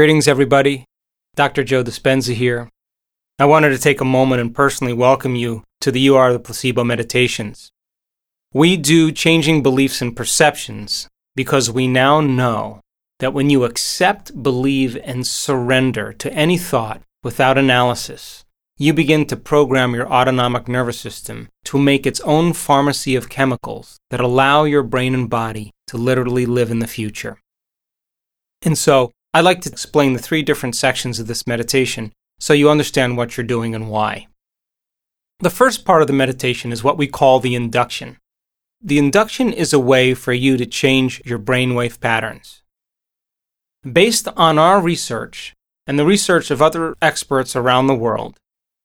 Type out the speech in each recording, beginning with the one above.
Greetings, everybody. Dr. Joe Dispenza here. I wanted to take a moment and personally welcome you to the You Are the Placebo Meditations. We do changing beliefs and perceptions because we now know that when you accept, believe, and surrender to any thought without analysis, you begin to program your autonomic nervous system to make its own pharmacy of chemicals that allow your brain and body to literally live in the future. And so, I'd like to explain the three different sections of this meditation so you understand what you're doing and why. The first part of the meditation is what we call the induction. The induction is a way for you to change your brainwave patterns. Based on our research and the research of other experts around the world,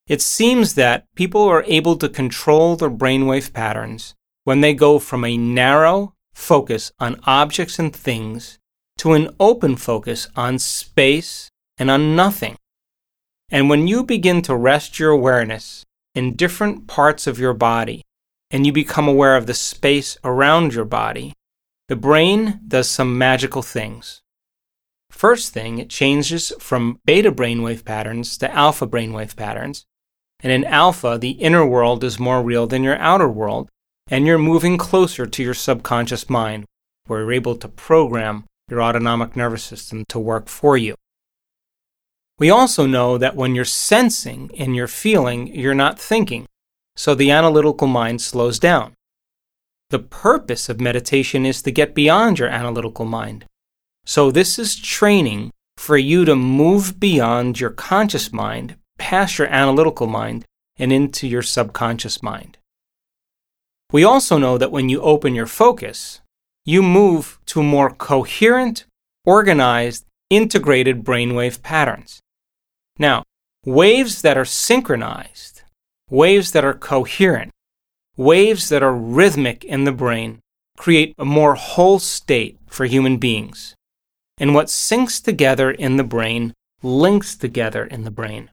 it seems that people are able to control their brainwave patterns when they go from a narrow focus on objects and things to an open focus on space and on nothing. And when you begin to rest your awareness in different parts of your body and you become aware of the space around your body, the brain does some magical things. First thing, it changes from beta brainwave patterns to alpha brainwave patterns. And in alpha, the inner world is more real than your outer world, and you're moving closer to your subconscious mind, where you're able to program your autonomic nervous system to work for you. We also know that when you're sensing and you're feeling, you're not thinking, so the analytical mind slows down. The purpose of meditation is to get beyond your analytical mind. So, this is training for you to move beyond your conscious mind, past your analytical mind, and into your subconscious mind. We also know that when you open your focus, you move to more coherent, organized, integrated brainwave patterns. Now, waves that are synchronized, waves that are coherent, waves that are rhythmic in the brain create a more whole state for human beings and what syncs together in the brain links together in the brain.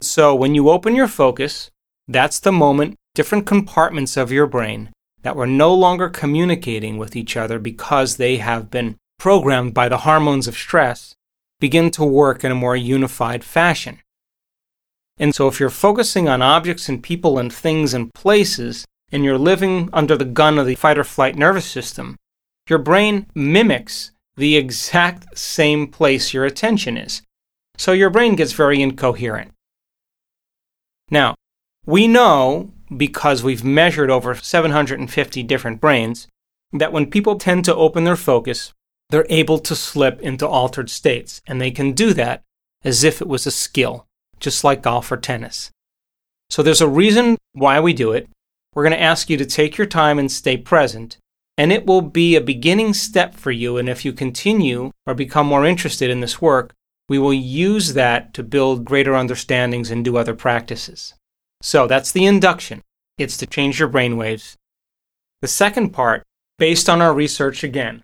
So when you open your focus, that's the moment different compartments of your brain that were no longer communicating with each other because they have been programmed by the hormones of stress begin to work in a more unified fashion. And so if you're focusing on objects and people and things and places, and you're living under the gun of the fight or flight nervous system, your brain mimics the exact same place your attention is. So your brain gets very incoherent. Now, we know, because we've measured over 750 different brains, that when people tend to open their focus, they're able to slip into altered states. And they can do that as if it was a skill, just like golf or tennis. So there's a reason why we do it. We're going to ask you to take your time and stay present and it will be a beginning step for you. And if you continue or become more interested in this work, we will use that to build greater understandings and do other practices. So that's the induction. It's to change your brainwaves. The second part, based on our research again,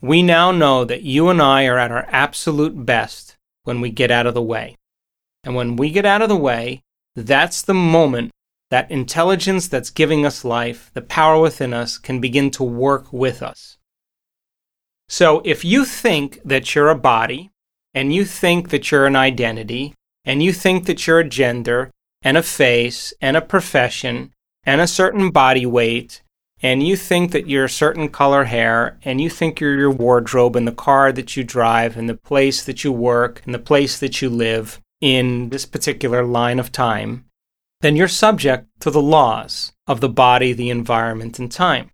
we now know that you and I are at our absolute best when we get out of the way. And when we get out of the way, that's the moment that intelligence that's giving us life, the power within us, can begin to work with us. So if you think that you're a body, and you think that you're an identity, and you think that you're a gender, and a face, and a profession, and a certain body weight, and you think that you're a certain color hair, and you think you're your wardrobe, and the car that you drive, and the place that you work, and the place that you live in this particular line of time, then you're subject to the laws of the body, the environment, and time.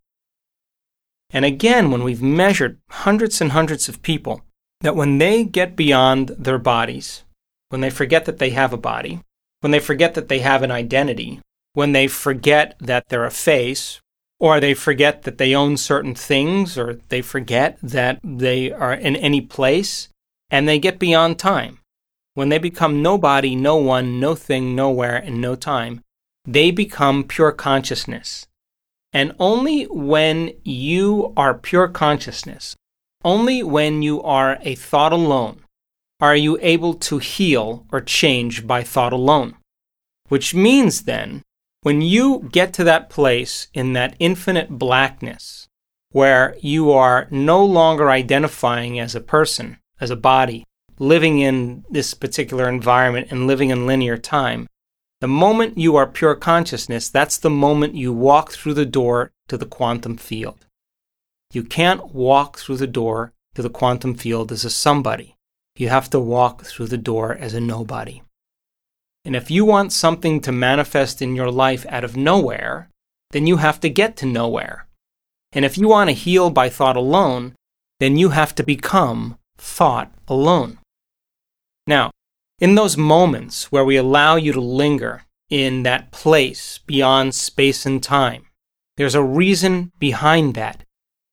And again, when we've measured hundreds and hundreds of people, that when they get beyond their bodies, when they forget that they have a body, when they forget that they have an identity, when they forget that they're a face, or they forget that they own certain things, or they forget that they are in any place, and they get beyond time, when they become nobody, no one, no thing, nowhere, and no time, they become pure consciousness. And only when you are pure consciousness, only when you are a thought alone, are you able to heal or change by thought alone. Which means then, when you get to that place in that infinite blackness, where you are no longer identifying as a person, as a body, living in this particular environment and living in linear time. The moment you are pure consciousness, that's the moment you walk through the door to the quantum field. You can't walk through the door to the quantum field as a somebody. You have to walk through the door as a nobody. And if you want something to manifest in your life out of nowhere, then you have to get to nowhere. And if you want to heal by thought alone, then you have to become thought alone. Now, in those moments where we allow you to linger in that place beyond space and time, there's a reason behind that,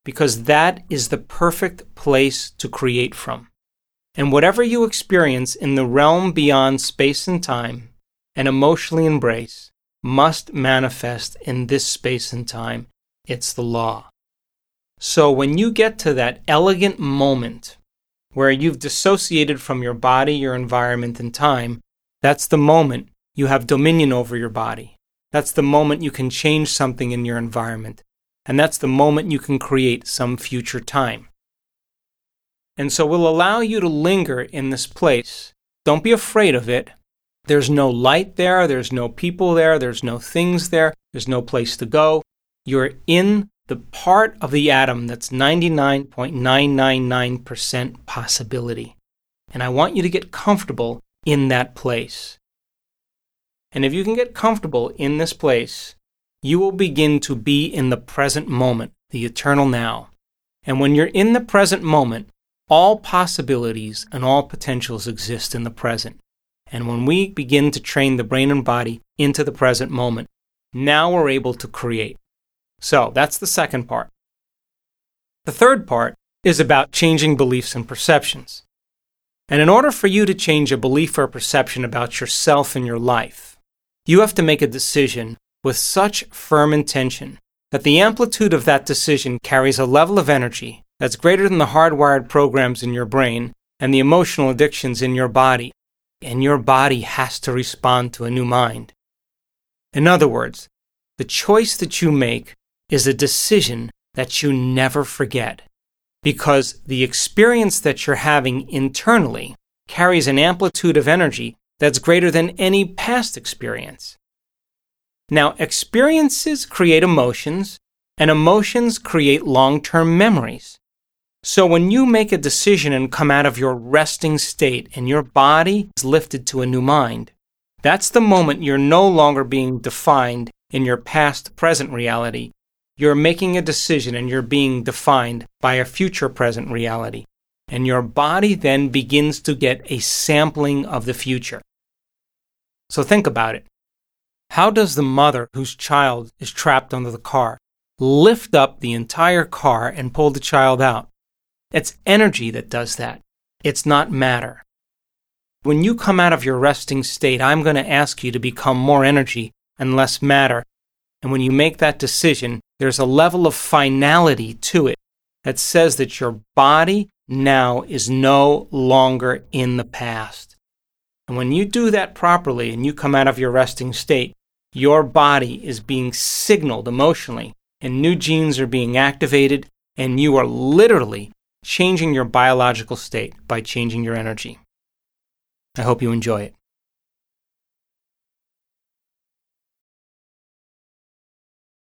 because that is the perfect place to create from. And whatever you experience in the realm beyond space and time and emotionally embrace must manifest in this space and time. It's the law. So when you get to that elegant moment where you've dissociated from your body, your environment, and time, that's the moment you have dominion over your body. That's the moment you can change something in your environment. And that's the moment you can create some future time. And so we'll allow you to linger in this place. Don't be afraid of it. There's no light there, there's no people there, there's no things there, there's no place to go. You're in the part of the atom that's 99.999% possibility. And I want you to get comfortable in that place. And if you can get comfortable in this place, you will begin to be in the present moment, the eternal now. And when you're in the present moment, all possibilities and all potentials exist in the present. And when we begin to train the brain and body into the present moment, now we're able to create. So that's the second part. The third part is about changing beliefs and perceptions. And in order for you to change a belief or perception about yourself and your life, you have to make a decision with such firm intention that the amplitude of that decision carries a level of energy that's greater than the hardwired programs in your brain and the emotional addictions in your body, and your body has to respond to a new mind. In other words, the choice that you make is a decision that you never forget because the experience that you're having internally carries an amplitude of energy that's greater than any past experience. Now, experiences create emotions, and emotions create long term memories. So when you make a decision and come out of your resting state and your body is lifted to a new mind, that's the moment you're no longer being defined in your past present reality. You're making a decision and you're being defined by a future present reality. And your body then begins to get a sampling of the future. So think about it. How does the mother whose child is trapped under the car lift up the entire car and pull the child out? It's energy that does that. It's not matter. When you come out of your resting state, I'm going to ask you to become more energy and less matter. And when you make that decision, there's a level of finality to it that says that your body now is no longer in the past. And when you do that properly and you come out of your resting state, your body is being signaled emotionally, and new genes are being activated, and you are literally changing your biological state by changing your energy. I hope you enjoy it.